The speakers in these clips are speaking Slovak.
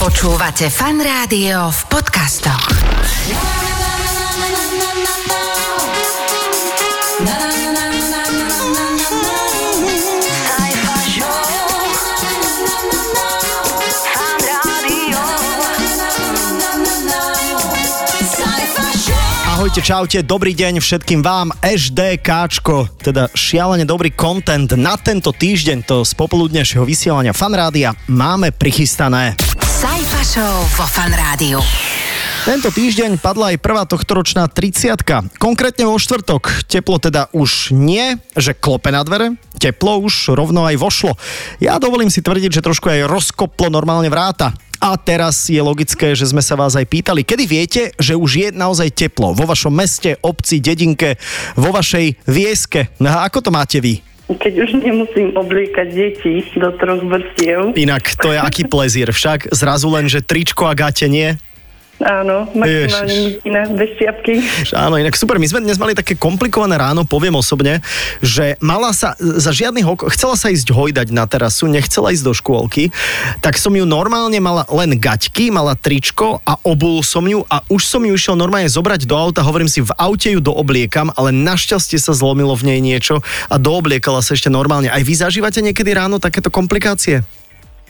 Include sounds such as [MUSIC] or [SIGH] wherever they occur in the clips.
Počúvate fan rádio v podcastoch. Ahojte, čaute, dobrý deň všetkým vám, HDKčko, teda šialene dobrý content na tento týždeň, to z popoludnejšieho vysielania Fanrádia máme prichystané. Sajfa Show vo Fan Rádiu. Tento týždeň padla aj prvá tohtoročná 30 Konkrétne vo štvrtok. Teplo teda už nie, že klope na dvere, teplo už rovno aj vošlo. Ja dovolím si tvrdiť, že trošku aj rozkoplo normálne vráta. A teraz je logické, že sme sa vás aj pýtali, kedy viete, že už je naozaj teplo vo vašom meste, obci, dedinke, vo vašej vieske. No a ako to máte vy? Keď už nemusím obliekať deti do troch vrstiev. Inak to je aký plezír, však zrazu len, že tričko a gate nie? Áno, maximálne nič iné, bez čiapky. Áno, inak super. My sme dnes mali také komplikované ráno, poviem osobne, že mala sa za žiadnych ok- chcela sa ísť hojdať na terasu, nechcela ísť do škôlky, tak som ju normálne mala len gaťky, mala tričko a obul som ju a už som ju išiel normálne zobrať do auta, hovorím si, v aute ju doobliekam, ale našťastie sa zlomilo v nej niečo a doobliekala sa ešte normálne. Aj vy zažívate niekedy ráno takéto komplikácie?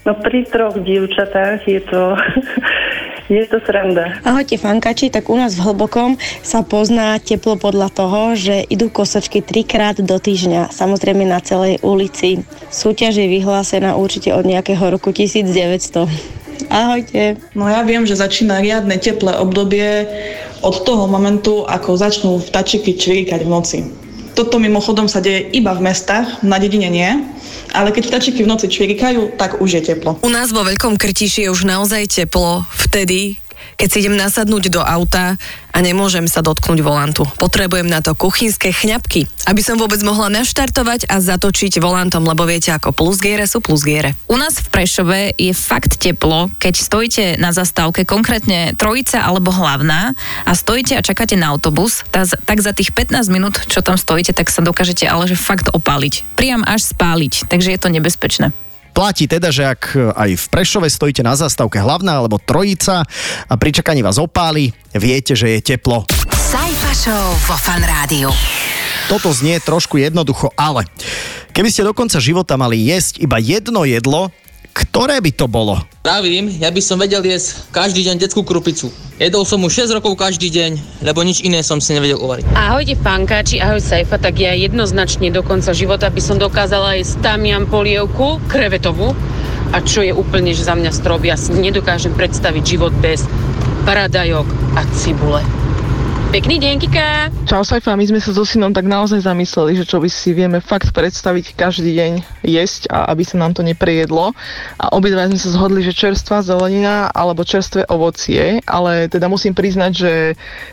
No pri troch dievčatách je to, [LAUGHS] je to sranda. Ahojte fankači, tak u nás v Hlbokom sa pozná teplo podľa toho, že idú kosačky trikrát do týždňa, samozrejme na celej ulici. Súťaž je vyhlásená určite od nejakého roku 1900. Ahojte. No ja viem, že začína riadne teplé obdobie od toho momentu, ako začnú vtačiky čvirikať v noci. Toto mimochodom sa deje iba v mestách, na dedine nie, ale keď vtačiky v noci čvirikajú, tak už je teplo. U nás vo Veľkom Krtiši je už naozaj teplo vtedy, keď si idem nasadnúť do auta a nemôžem sa dotknúť volantu. Potrebujem na to kuchynské chňapky, aby som vôbec mohla naštartovať a zatočiť volantom, lebo viete ako plus giere sú plus giere. U nás v Prešove je fakt teplo, keď stojíte na zastávke, konkrétne trojica alebo hlavná a stojíte a čakáte na autobus, tak za tých 15 minút, čo tam stojíte, tak sa dokážete ale že fakt opáliť. Priam až spáliť, takže je to nebezpečné. Platí teda, že ak aj v Prešove stojíte na zastávke hlavná alebo trojica a pri čakaní vás opáli, viete, že je teplo. Sajfa Show vo Fan Rádiu. Toto znie trošku jednoducho, ale keby ste do konca života mali jesť iba jedno jedlo, ktoré by to bolo? Pravím, ja by som vedel jesť každý deň detskú krupicu. Jedol som už 6 rokov každý deň, lebo nič iné som si nevedel uvariť. Ahojte fankáči, ahoj Saifa, tak ja jednoznačne do konca života by som dokázala jesť tamiam polievku, krevetovú, a čo je úplne že za mňa strop, ja si nedokážem predstaviť život bez paradajok a cibule. Pekný deň, Kika! Čau Saifa, my sme sa so synom tak naozaj zamysleli, že čo by si vieme fakt predstaviť každý deň jesť a aby sa nám to neprejedlo. A obidva sme sa zhodli, že čerstvá zelenina alebo čerstvé ovocie, ale teda musím priznať, že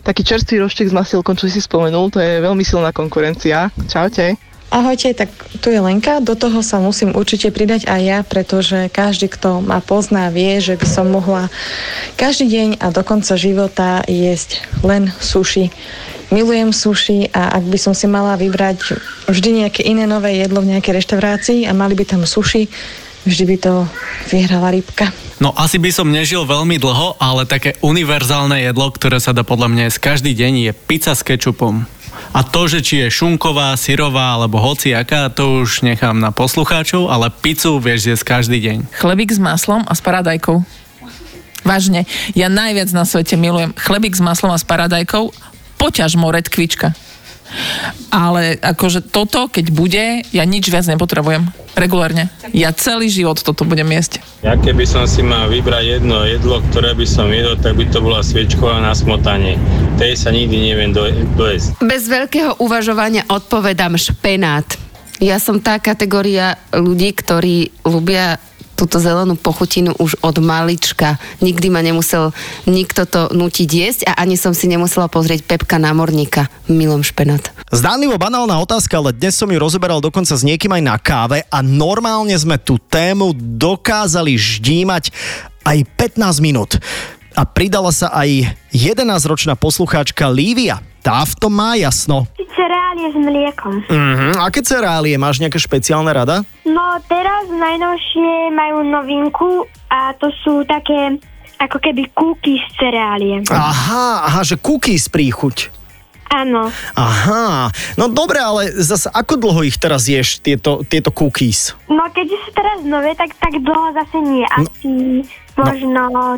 taký čerstvý roštek s masilkom, čo si spomenul, to je veľmi silná konkurencia. Čaute. Ahojte, tak tu je Lenka. Do toho sa musím určite pridať aj ja, pretože každý, kto ma pozná, vie, že by som mohla každý deň a do konca života jesť len sushi. Milujem sushi a ak by som si mala vybrať vždy nejaké iné nové jedlo v nejakej reštaurácii a mali by tam sushi, vždy by to vyhrala rybka. No asi by som nežil veľmi dlho, ale také univerzálne jedlo, ktoré sa dá podľa mňa jesť každý deň je pizza s kečupom. A to, že či je šunková, syrová alebo hociaká, to už nechám na poslucháčov, ale pizzu vieš jesť každý deň. Chlebík s maslom a s paradajkou. Vážne, ja najviac na svete milujem chlebík s maslom a s paradajkou, poťažmo redkvička. Ale akože toto, keď bude, ja nič viac nepotrebujem. Regulárne. Ja celý život toto budem jesť. Ja keby som si mal vybrať jedno jedlo, ktoré by som jedol, tak by to bola sviečková na smotanie. Tej sa nikdy neviem do, dojesť. Bez veľkého uvažovania odpovedám špenát. Ja som tá kategória ľudí, ktorí ľubia túto zelenú pochutinu už od malička. Nikdy ma nemusel nikto to nutiť jesť a ani som si nemusela pozrieť Pepka námorníka. Milom špenát. Zdánlivo banálna otázka, ale dnes som ju rozoberal dokonca s niekým aj na káve a normálne sme tú tému dokázali ždímať aj 15 minút. A pridala sa aj 11-ročná poslucháčka Lívia. Tá v tom má jasno. Reálne cereálie s mliekom. Mhm. Aké cereálie? Máš nejaké špeciálne rada? No teraz najnovšie majú novinku a to sú také ako keby cookies cereálie. Aha, aha, že cookies príchuť. Áno. Aha, no dobre, ale zase ako dlho ich teraz ješ, tieto, tieto cookies? No keďže sú teraz nové, tak, tak dlho zase nie. Asi možno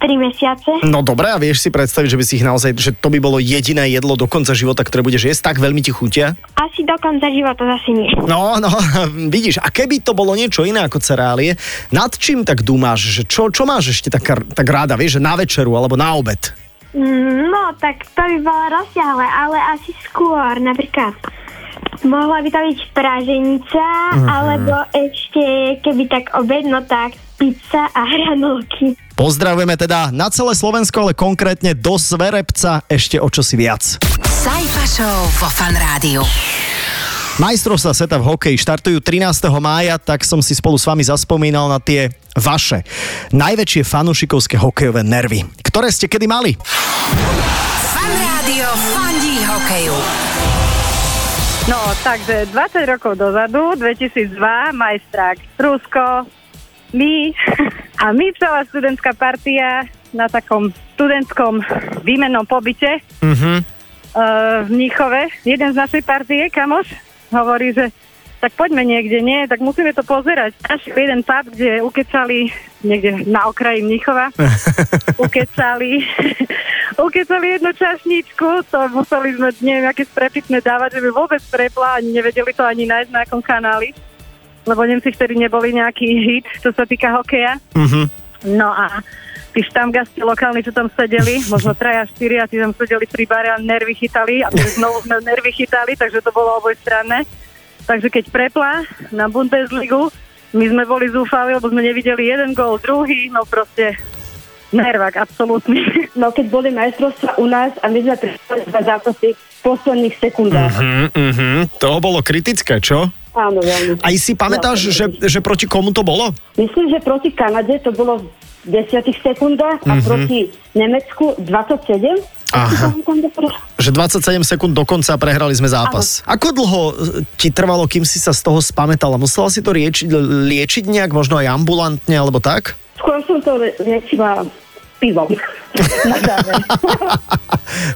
3 mesiace. No dobre, a vieš si predstaviť, že by si ich naozaj, že to by bolo jediné jedlo do konca života, ktoré budeš jesť, tak veľmi ti chutia? Asi do konca života zase nie. No, no, [LAUGHS] vidíš, a keby to bolo niečo iné ako cereálie, nad čím tak dúmáš, že čo, čo máš ešte tak, tak ráda, vieš, že na večeru alebo na obed? Mm, No, tak to by bolo rozsiahle, ale asi skôr, napríklad mohla by to byť praženica, Mhm. alebo ešte, keby tak obed, no tak pizza a hranolky. Pozdravujeme teda na celé Slovensko, ale konkrétne do Sverepca ešte o čosi viac. Sajfa Show vo Fan Rádiu. Majstrovstvá sveta v hokeji štartujú 13. mája, tak som si spolu s vami zaspomínal na tie vaše najväčšie fanúšikovské hokejové nervy. Ktoré ste kedy mali? Fan Rádio fandí hokeju. No, takže 20 rokov dozadu, 2002, majstrák Rusko, my a my celá študentská partia na takom študentskom výmennom pobyte Mhm. uh, v Mníchove. Jeden z našej partie, kamoš, hovorí, že tak poďme niekde, nie? Tak musíme to pozerať. Až jeden pub, kde ukecali niekde na okraji Mníchova, [LAUGHS] ukecali, [LAUGHS] ukecali jednu čašničku, to museli sme, neviem, aké sprepitné dávať, že by vôbec prepla, ani nevedeli to ani nájsť na akom kanáli, lebo Nemci vtedy neboli nejaký hit, čo sa týka hokeja. Mhm. No a tí štamgasti lokálni, čo tam sedeli, [LAUGHS] možno traja, štyri a tí tam sedeli pri bare a nervy chytali a my znovu sme nervy chytali, takže to bolo obojstranné. Takže keď prepla na Bundesligu, my sme boli zúfali, lebo sme nevideli jeden gól, druhý, no proste nervák, absolútny. [LAUGHS] No keď boli majstrovstvá u nás a my sme prešli dva zápasy v posledných sekundách. Mhm, mhm. To bolo kritické, čo? Áno, veľmi. Aj si pamätáš, že, že proti komu to bolo? Myslím, že proti Kanade to bolo v 10 sekundách a Mhm. proti Nemecku 27. Aha. Že 27 sekúnd do konca prehrali sme zápas. Ako dlho e, ti trvalo, kým si sa z toho spamätala? Musela si to liečiť, liečiť nejak, možno aj ambulantne, alebo tak? Skôr som to liečila pivom. [LAUGHS]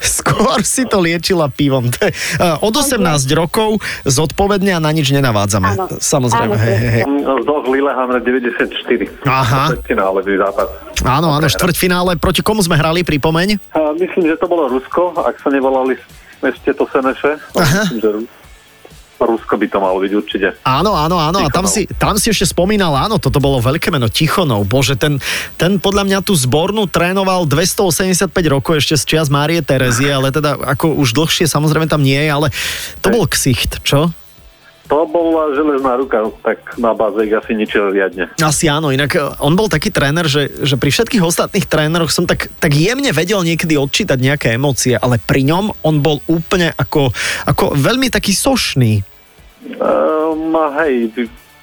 Skôr si to liečila pivom. To je, e, Od 18 rokov zodpovedne a na nič nenavádzame. Áno. Samozrejme, hej, hej, hej. Z Lillehammer 94. Aha. Finálový zápas. Áno, áno, štvrťfinále. Proti komu sme hrali, pripomeň? Myslím, že to bolo Rusko, ak sa nevolali ešte to Seneše. Myslím, že Ru- Rusko by to malo byť určite. Áno, áno, áno. A tam si, tam si ešte spomínal, áno, toto bolo veľké meno, Tichonov. Bože, ten, ten podľa mňa tú zbornú trénoval 285 rokov ešte z čias Márie Terezie, ale teda ako už dlhšie samozrejme tam nie je, ale to bol ksicht, čo? To bola železná ruka, tak na báze asi ničil riadne. Asi áno, inak e, on bol taký tréner, že, že pri všetkých ostatných tréneroch som tak, tak jemne vedel niekedy odčítať nejaké emócie, ale pri ňom on bol úplne ako, ako veľmi taký sošný. Um, hej,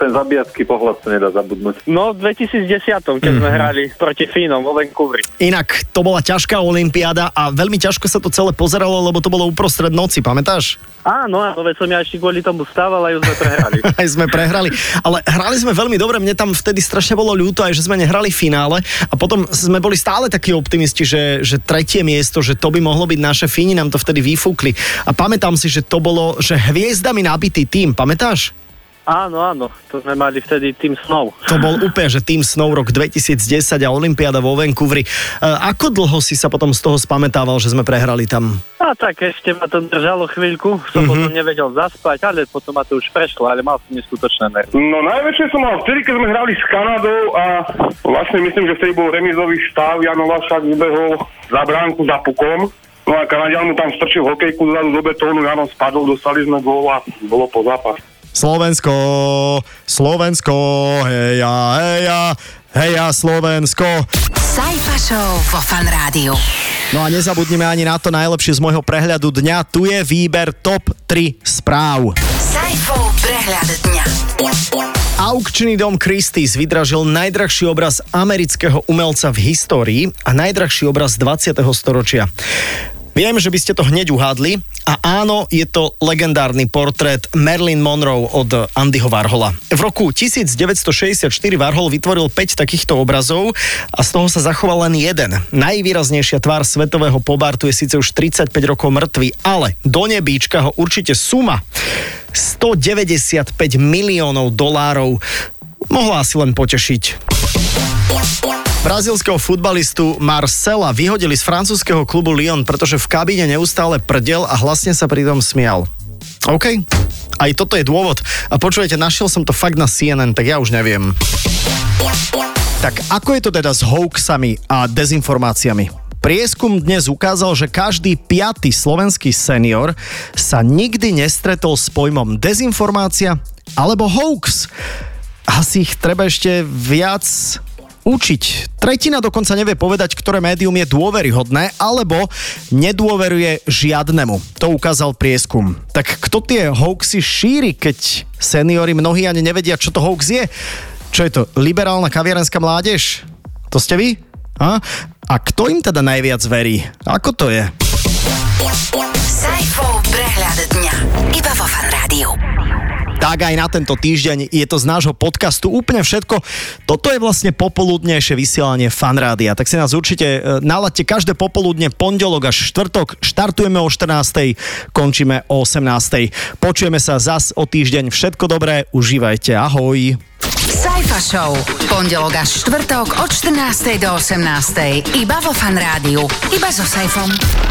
ten zabíjacký pohľad sa nedá zabudnúť. No v 2010, keď sme Mhm. hrali proti Fínom vo Vancouveri. Inak to bola ťažká olympiáda a veľmi ťažko sa to celé pozeralo, lebo to bolo uprostred noci, pamätáš? Áno, áno, veď som ja ešte kvôli tomu stával a ju sme prehrali. [LAUGHS] aj sme prehrali. Ale hrali sme veľmi dobre, mne tam vtedy strašne bolo ľúto, aj že sme nehrali v finále a potom sme boli stále takí optimisti, že, že tretie miesto, že to by mohlo byť naše Fíni, nám to vtedy vyfúkli. A pamätám si, že to bolo, že hviezdami nabitý tým, pamätáš? Áno, áno, to sme mali vtedy tým snov. To bol úplne, že tým snov rok 2010 a Olympiáda vo Vancouveri. E, ako dlho si sa potom z toho spamätával, že sme prehrali tam? A tak ešte ma to držalo chvíľku, som Mhm. potom nevedel zaspať, ale potom ma to už prešlo, ale mal som neskutočné nervy. No najväčšie som mal vtedy, keď sme hrali s Kanadou a vlastne myslím, že vtedy bol remizový štáv, Jan Olašák vybehol za bránku za pukom. No a Kanadian mu tam strčil hokejku dozadu do betónu, Jano spadol, dostali sme gól a bolo po zápas. Slovensko, Slovensko, heja, heja, heja Slovensko. Sajfa Show vo Fan Rádiu. No a nezabudnime ani na to najlepšie z môjho prehľadu dňa. Tu je výber top 3 správ. Sajfov prehľad dňa. Aukčný dom Christie's vydražil najdrahší obraz amerického umelca v histórii a najdrahší obraz 20. storočia. Viem, že by ste to hneď uhádli a áno, je to legendárny portrét Marilyn Monroe od Andyho Warhola. V roku 1964 Warhol vytvoril 5 takýchto obrazov a z toho sa zachoval len jeden. Najvýraznejšia tvár svetového pobartu je síce už 35 rokov mŕtvy, ale do nebíčka ho určite suma 195 miliónov dolárov mohla asi len potešiť. Brazílskeho futbalistu Marcela vyhodili z francúzského klubu Lyon, pretože v kabíne neustále prdel a hlasne sa pritom smial. OK, aj toto je dôvod. A počujete, našiel som to fakt na CNN, tak ja už neviem. Tak ako je to teda s hoaxami a dezinformáciami? Prieskum dnes ukázal, že každý piatý slovenský senior sa nikdy nestretol s pojmom dezinformácia alebo hoax. Asi ich treba ešte viac učiť. Tretina dokonca nevie povedať, ktoré médium je dôveryhodné, alebo nedôveruje žiadnemu. To ukázal prieskum. Tak kto tie hoaxy šíri, keď seniory mnohí ani nevedia, čo to hoax je? Čo je to, liberálna kaviarenská mládež? To ste vy? A? A kto im teda najviac verí? Ako to je? Saifov prehľad dňa. Iba vo Fan Rádiu. Tak aj na tento týždeň je to z nášho podcastu úplne všetko. Toto je vlastne popoludnejšie vysielanie Fanrádia, tak si nás určite e, naladte každé popoludne, pondelok až štvrtok. Štartujeme o 14. končíme o 18. Počujeme sa zas o týždeň. Všetko dobré, užívajte. Ahoj. Saifa Show. Pondelok až štvrtok od 14. do 18. Iba vo Fan. Iba so Saifom.